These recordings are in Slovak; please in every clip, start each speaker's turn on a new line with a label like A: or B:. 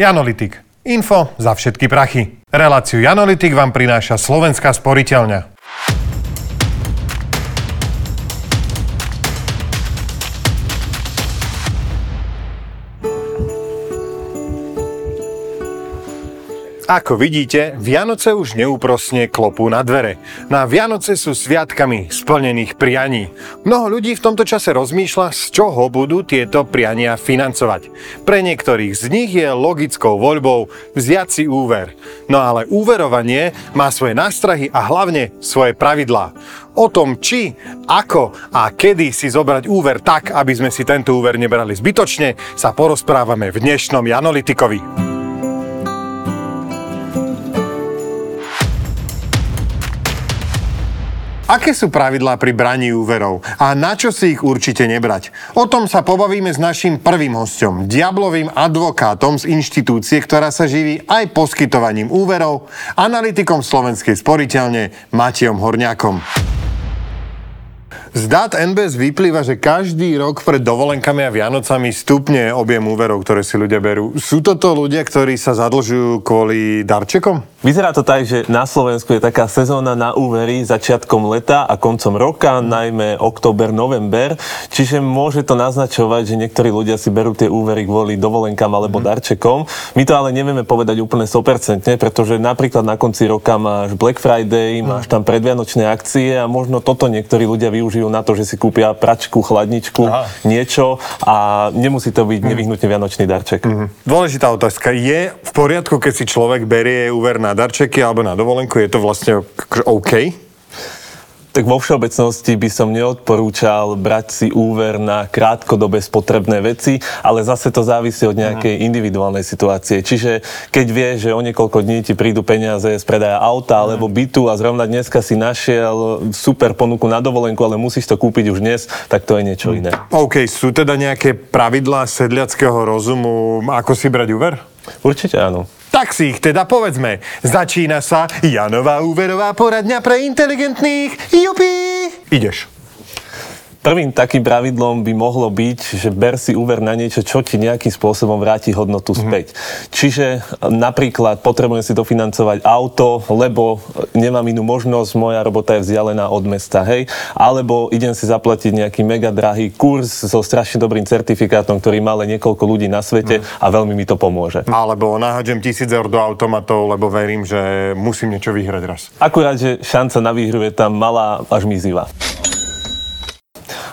A: Janolitik. Info za všetky prachy. Reláciu Janolitik vám prináša Slovenská sporiteľňa. Ako vidíte, Vianoce už neúprosne klopú na dvere. Na Vianoce sú sviatkami splnených prianí. Mnoho ľudí v tomto čase rozmýšľa, z čoho budú tieto priania financovať. Pre niektorých z nich je logickou voľbou vziať si úver. No ale úverovanie má svoje nástrahy a hlavne svoje pravidlá. O tom, či, ako a kedy si zobrať úver tak, aby sme si tento úver nebrali zbytočne, sa porozprávame v dnešnom Janolitikovi. Aké sú pravidlá pri braní úverov a na čo si ich určite nebrať? O tom sa pobavíme s našim prvým hostom, diablovým advokátom z inštitúcie, ktorá sa živí aj poskytovaním úverov, analytikom Slovenskej sporiteľne Matejom Horňákom. Z dát NBS vyplýva, že každý rok pred dovolenkami a Vianocami stupne objem úverov, ktoré si ľudia berú. Sú toto ľudia, ktorí sa zadlžujú kvôli darčekom?
B: Vyzerá to tak, že na Slovensku je taká sezóna na úvery začiatkom leta a koncom roka, najmä október, november. Čiže môže to naznačovať, že niektorí ľudia si berú tie úvery kvôli dovolenkám alebo mm. darčekom. My to ale nevieme povedať úplne 100%, pretože napríklad na konci roka máš Black Friday, máš tam predvianočné akcie a možno toto niektorí ľudia využijú využijú na to, že si kúpia pračku, chladničku, Aha. niečo a nemusí to byť mm. nevyhnutne vianočný darček. Mm.
A: Dôležitá otázka. Je v poriadku, keď si človek berie úver na darčeky alebo na dovolenku? Je to vlastne OK?
B: Tak vo všeobecnosti by som neodporúčal brať si úver na krátkodobé spotrebné veci, ale zase to závisí od nejakej individuálnej situácie. Čiže keď vie, že o niekoľko dní ti prídu peniaze z predaja auta alebo bytu a zrovna dneska si našiel super ponuku na dovolenku, ale musíš to kúpiť už dnes, tak to je niečo mhm. iné.
A: OK, sú teda nejaké pravidlá sedliackého rozumu, ako si brať úver?
B: Určite áno.
A: Ich teda povedzme. Začína sa Janová úverová poradňa pre inteligentných. Jupi! Ideš.
B: Prvým takým pravidlom by mohlo byť, že ber si úver na niečo, čo ti nejakým spôsobom vráti hodnotu mm-hmm. späť. Čiže napríklad potrebujem si dofinancovať auto, lebo nemám inú možnosť, moja robota je vzdialená od mesta, hej. Alebo idem si zaplatiť nejaký mega drahý kurz so strašne dobrým certifikátom, ktorý má len niekoľko ľudí na svete mm. a veľmi mi to pomôže.
A: Alebo naháďam tisíc eur do automatov, lebo verím, že musím niečo vyhrať raz.
B: Akurát, že šanca na výhru je tam malá až mizivá.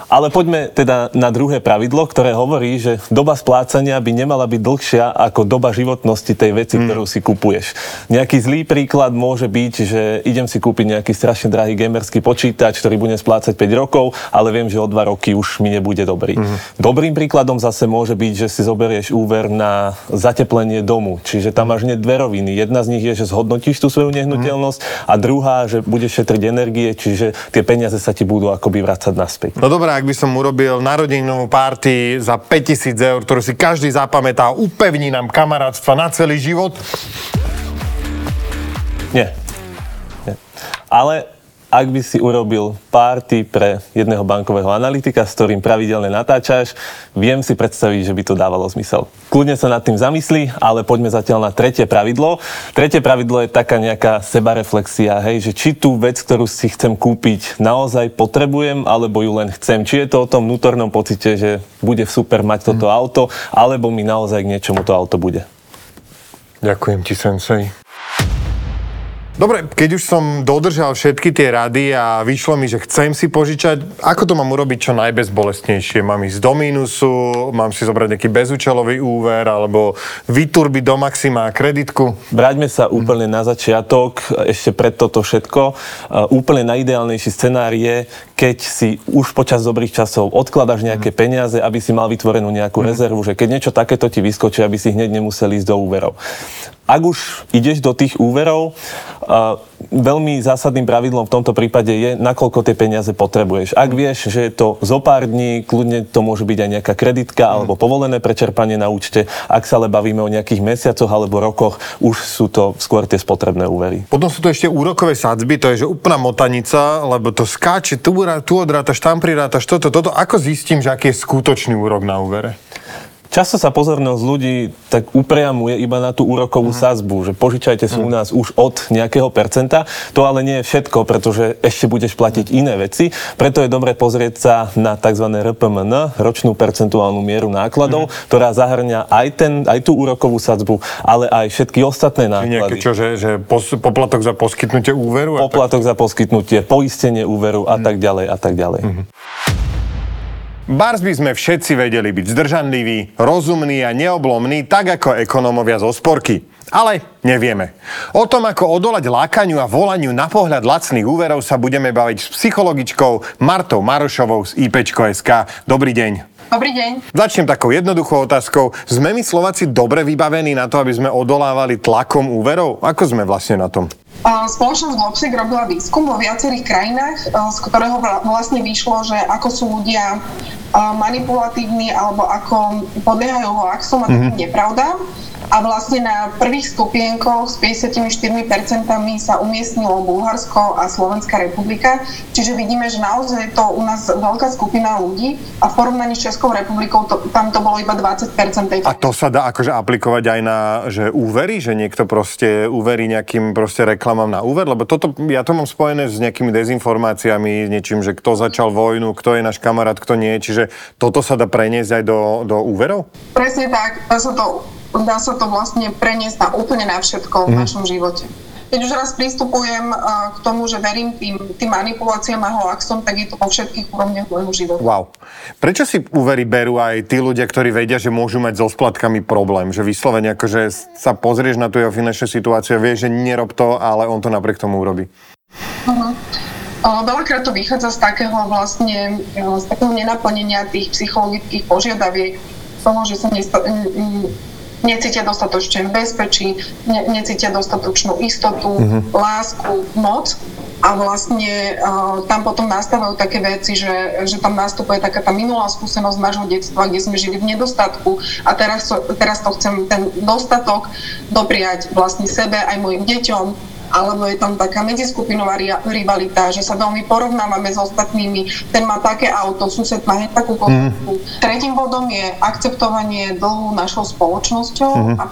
B: Ale poďme teda na druhé pravidlo, ktoré hovorí, že doba splácania by nemala byť dlhšia ako doba životnosti tej veci, mm. ktorú si kupuješ. Nejaký zlý príklad môže byť, že idem si kúpiť nejaký strašne drahý gamerský počítač, ktorý budem splácať 5 rokov, ale viem, že o 2 roky už mi nebude dobrý. Mm. Dobrým príkladom zase môže byť, že si zoberieš úver na zateplenie domu. Čiže tam máš dve roviny. Jedna z nich je, že zhodnotíš tú svoju nehnuteľnosť mm. a druhá, že budeš šetriť energie, čiže tie peniaze sa ti budú akoby vracať naspäť.
A: No dobré, ak by som urobil narodeninovú party za 5000 eur, ktorú si každý zapamätá, upevní nám kamarátstva na celý život?
B: Nie. Nie. Ale ak by si urobil párty pre jedného bankového analytika, s ktorým pravidelne natáčaš, viem si predstaviť, že by to dávalo zmysel. Kľudne sa nad tým zamyslí, ale poďme zatiaľ na tretie pravidlo. Tretie pravidlo je taká nejaká sebareflexia, hej, že či tú vec, ktorú si chcem kúpiť, naozaj potrebujem, alebo ju len chcem. Či je to o tom vnútornom pocite, že bude super mať toto mm. auto, alebo mi naozaj k niečomu to auto bude.
A: Ďakujem ti, sensei. Dobre, keď už som dodržal všetky tie rady a vyšlo mi, že chcem si požičať, ako to mám urobiť čo najbezbolestnejšie? Mám ísť do mínusu, mám si zobrať nejaký bezúčelový úver, alebo vyturbiť do maxima kreditku?
B: Vráťme sa úplne na začiatok, ešte pred toto všetko. Úplne najideálnejší scenár je, keď si už počas dobrých časov odkladaš nejaké peniaze, aby si mal vytvorenú nejakú mhm. rezervu, že keď niečo takéto ti vyskočí, aby si hneď nemuseli ísť do úverov ak už ideš do tých úverov, uh, veľmi zásadným pravidlom v tomto prípade je, nakoľko tie peniaze potrebuješ. Ak vieš, že je to zo pár dní, kľudne to môže byť aj nejaká kreditka mm. alebo povolené prečerpanie na účte. Ak sa ale bavíme o nejakých mesiacoch alebo rokoch, už sú to skôr tie spotrebné úvery.
A: Potom sú to ešte úrokové sadzby, to je že úplná motanica, lebo to skáče, tu, tu odrátaš, tam prirátaš, toto, toto. Ako zistím, že aký je skutočný úrok na úvere?
B: Často sa pozornosť ľudí tak upriamuje iba na tú úrokovú uh-huh. sazbu, že požičajte si uh-huh. u nás už od nejakého percenta. To ale nie je všetko, pretože ešte budeš platiť iné veci. Preto je dobre pozrieť sa na tzv. RPMN, ročnú percentuálnu mieru nákladov, uh-huh. ktorá zahrňa aj, ten, aj tú úrokovú sadzbu, ale aj všetky ostatné náklady.
A: Nejaké čo, že, že pos, poplatok za poskytnutie úveru?
B: Poplatok tak... za poskytnutie, poistenie úveru a uh-huh. tak ďalej a tak ďalej. Uh-huh.
A: Bars by sme všetci vedeli byť zdržanliví, rozumní a neoblomní, tak ako ekonómovia zo sporky. Ale nevieme. O tom, ako odolať lákaniu a volaniu na pohľad lacných úverov sa budeme baviť s psychologičkou Martou Marošovou z IPčko.sk. Dobrý deň.
C: Dobrý deň.
A: Začnem takou jednoduchou otázkou. Sme my Slováci dobre vybavení na to, aby sme odolávali tlakom úverov? Ako sme vlastne na tom?
C: Spoločnosť Globsec robila výskum vo viacerých krajinách, z ktorého vlastne vyšlo, že ako sú ľudia manipulatívni alebo ako podliehajú hoaxom a mm-hmm. nepravda a vlastne na prvých stupienkoch s 54% sa umiestnilo Bulharsko a Slovenská republika, čiže vidíme, že naozaj je to u nás veľká skupina ľudí a v porovnaní s Českou republikou to, tam to bolo iba 20%.
A: A to sa dá akože aplikovať aj na že úvery, že niekto proste uverí nejakým proste reklamám na úver, lebo toto, ja to mám spojené s nejakými dezinformáciami, niečím, že kto začal vojnu, kto je náš kamarát, kto nie, čiže toto sa dá preniesť aj do, do úverov?
C: Presne tak, dá sa to dá sa to vlastne preniesť na úplne na všetko v mm. našom živote. Keď už raz pristupujem uh, k tomu, že verím tým, tým manipuláciám a hoaxom, tak je to vo všetkých úrovniach môjho života.
A: Wow. Prečo si úvery berú aj tí ľudia, ktorí vedia, že môžu mať so splatkami problém? Že vyslovene akože sa pozrieš na tú jeho finančnú situáciu a vieš, že nerob to, ale on to napriek tomu urobí. Uh-huh.
C: Veľakrát to vychádza z takého vlastne, z takého nenaplnenia tých psychologických požiadaviek, toho, že sa nesto, necítia dostatočne v bezpečí, ne, necítia dostatočnú istotu, uh-huh. lásku, moc a vlastne uh, tam potom nastávajú také veci, že, že tam nastupuje taká tá minulá skúsenosť nášho detstva, kde sme žili v nedostatku a teraz, teraz to chcem ten dostatok dopriať vlastne sebe aj mojim deťom alebo je tam taká medziskupinová rivalita, že sa veľmi porovnávame s ostatnými, ten má také auto, sused má hneď takú kotúku. Mm. Tretím bodom je akceptovanie dlhu našou spoločnosťou mm. a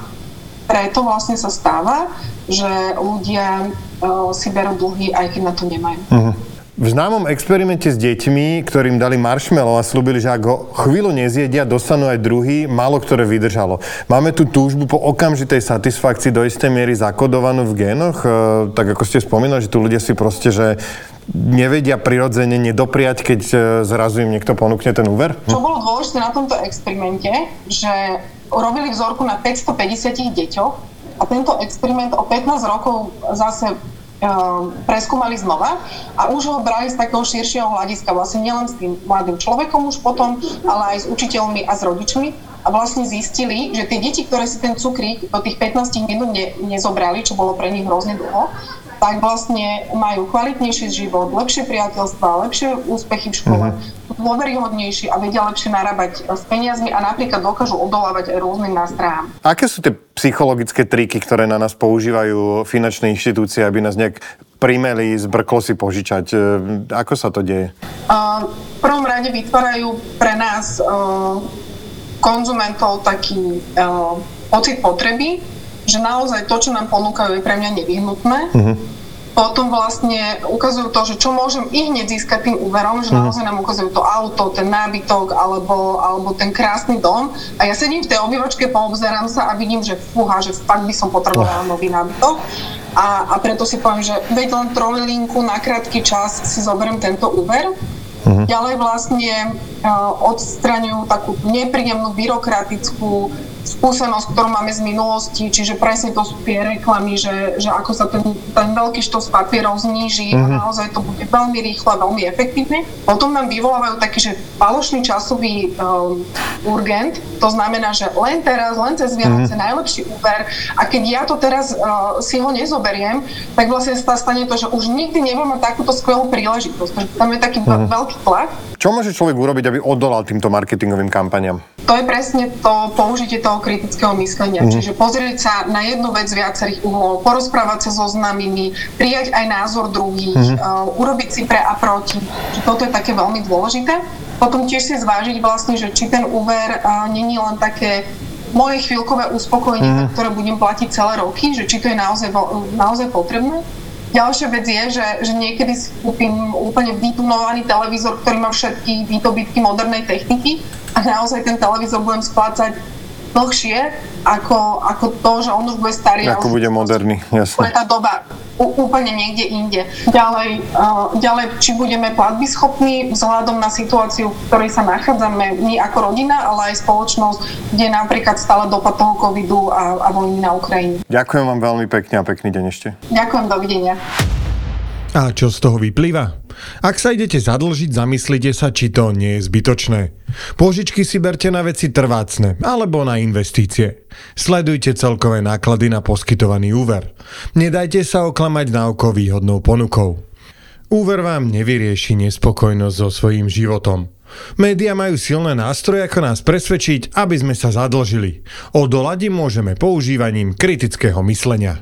C: preto vlastne sa stáva, že ľudia uh, si berú dlhy, aj keď na to nemajú. Mm.
A: V známom experimente s deťmi, ktorým dali marshmallow a slúbili, že ak ho chvíľu nezjedia, dostanú aj druhý, málo ktoré vydržalo. Máme tu túžbu po okamžitej satisfakcii do istej miery zakodovanú v génoch, e, tak ako ste spomínali, že tu ľudia si proste, že nevedia prirodzene nedopriať, keď e, zrazu im niekto ponúkne ten úver?
C: Čo bolo dôležité na tomto experimente, že robili vzorku na 550 deťoch a tento experiment o 15 rokov zase preskúmali znova a už ho brali z takého širšieho hľadiska, vlastne nielen s tým mladým človekom už potom, ale aj s učiteľmi a s rodičmi. A vlastne zistili, že tie deti, ktoré si ten cukrík do tých 15 minút ne, nezobrali, čo bolo pre nich hrozne dlho, tak vlastne majú kvalitnejší život, lepšie priateľstva, lepšie úspechy v škole, mm-hmm. dôveryhodnejší a vedia lepšie narábať s peniazmi a napríklad dokážu odolávať aj rôznym nástrojám.
A: Aké sú tie psychologické triky, ktoré na nás používajú finančné inštitúcie, aby nás nejak primeli, zbrklo si požičať? E, ako sa to deje?
C: Uh, v prvom rade vytvárajú pre nás uh, konzumentov taký uh, pocit potreby, že naozaj to, čo nám ponúkajú, je pre mňa nevyhnutné. Uh-huh. Potom vlastne ukazujú to, že čo môžem i hneď získať tým úverom, že uh-huh. naozaj nám ukazujú to auto, ten nábytok alebo, alebo ten krásny dom. A ja sedím v tej obývačke, poobzerám sa a vidím, že fúha, že fakt by som potrebovala nový nábytok. A, a preto si poviem, že veď len trojlinku na krátky čas si zoberiem tento úver. Uh-huh. Ďalej vlastne uh, odstraňujú takú nepríjemnú byrokratickú skúsenosť, ktorú máme z minulosti, čiže presne to sú tie reklamy, že, že ako sa ten, ten veľký štos papierov zníži mm-hmm. a mhm. naozaj to bude veľmi rýchle, veľmi efektívne. Potom nám vyvolávajú taký, že falošný časový um, urgent, to znamená, že len teraz, len cez Vianoce mm-hmm. najlepší úver a keď ja to teraz uh, si ho nezoberiem, tak vlastne sa stane to, že už nikdy nebudem mať takúto skvelú príležitosť. Tam je taký mm-hmm. veľký tlak.
A: Čo môže človek urobiť, aby odolal týmto marketingovým kampaniam?
C: To je presne to použitie toho kritického myslenia. Mm. Čiže pozrieť sa na jednu vec viacerých uhlov, porozprávať sa so známymi, prijať aj názor druhých, mm. uh, urobiť si pre a proti. Toto je také veľmi dôležité. Potom tiež si zvážiť vlastne, že či ten úver uh, není len také moje chvíľkové uspokojenie, mm. ktoré budem platiť celé roky, že či to je naozaj, naozaj potrebné. Ďalšia vec je, že, že niekedy si kúpim úplne vytunovaný televízor, ktorý má všetky výdobytky modernej techniky a naozaj ten televízor budem splácať dlhšie ako, ako to, že on už bude starý.
D: Ako bude moderný, jasne.
C: Bude tá doba úplne niekde inde. Ďalej, uh, ďalej, či budeme platby schopní vzhľadom na situáciu, v ktorej sa nachádzame my ako rodina, ale aj spoločnosť, kde napríklad stále dopad toho covidu a, a vojny na Ukrajine.
D: Ďakujem vám veľmi pekne a pekný deň ešte.
C: Ďakujem, dovidenia.
A: A čo z toho vyplýva? Ak sa idete zadlžiť, zamyslite sa, či to nie je zbytočné. Pôžičky si berte na veci trvácne alebo na investície. Sledujte celkové náklady na poskytovaný úver. Nedajte sa oklamať na oko výhodnou ponukou. Úver vám nevyrieši nespokojnosť so svojím životom. Média majú silné nástroje, ako nás presvedčiť, aby sme sa zadlžili. Odolať im môžeme používaním kritického myslenia.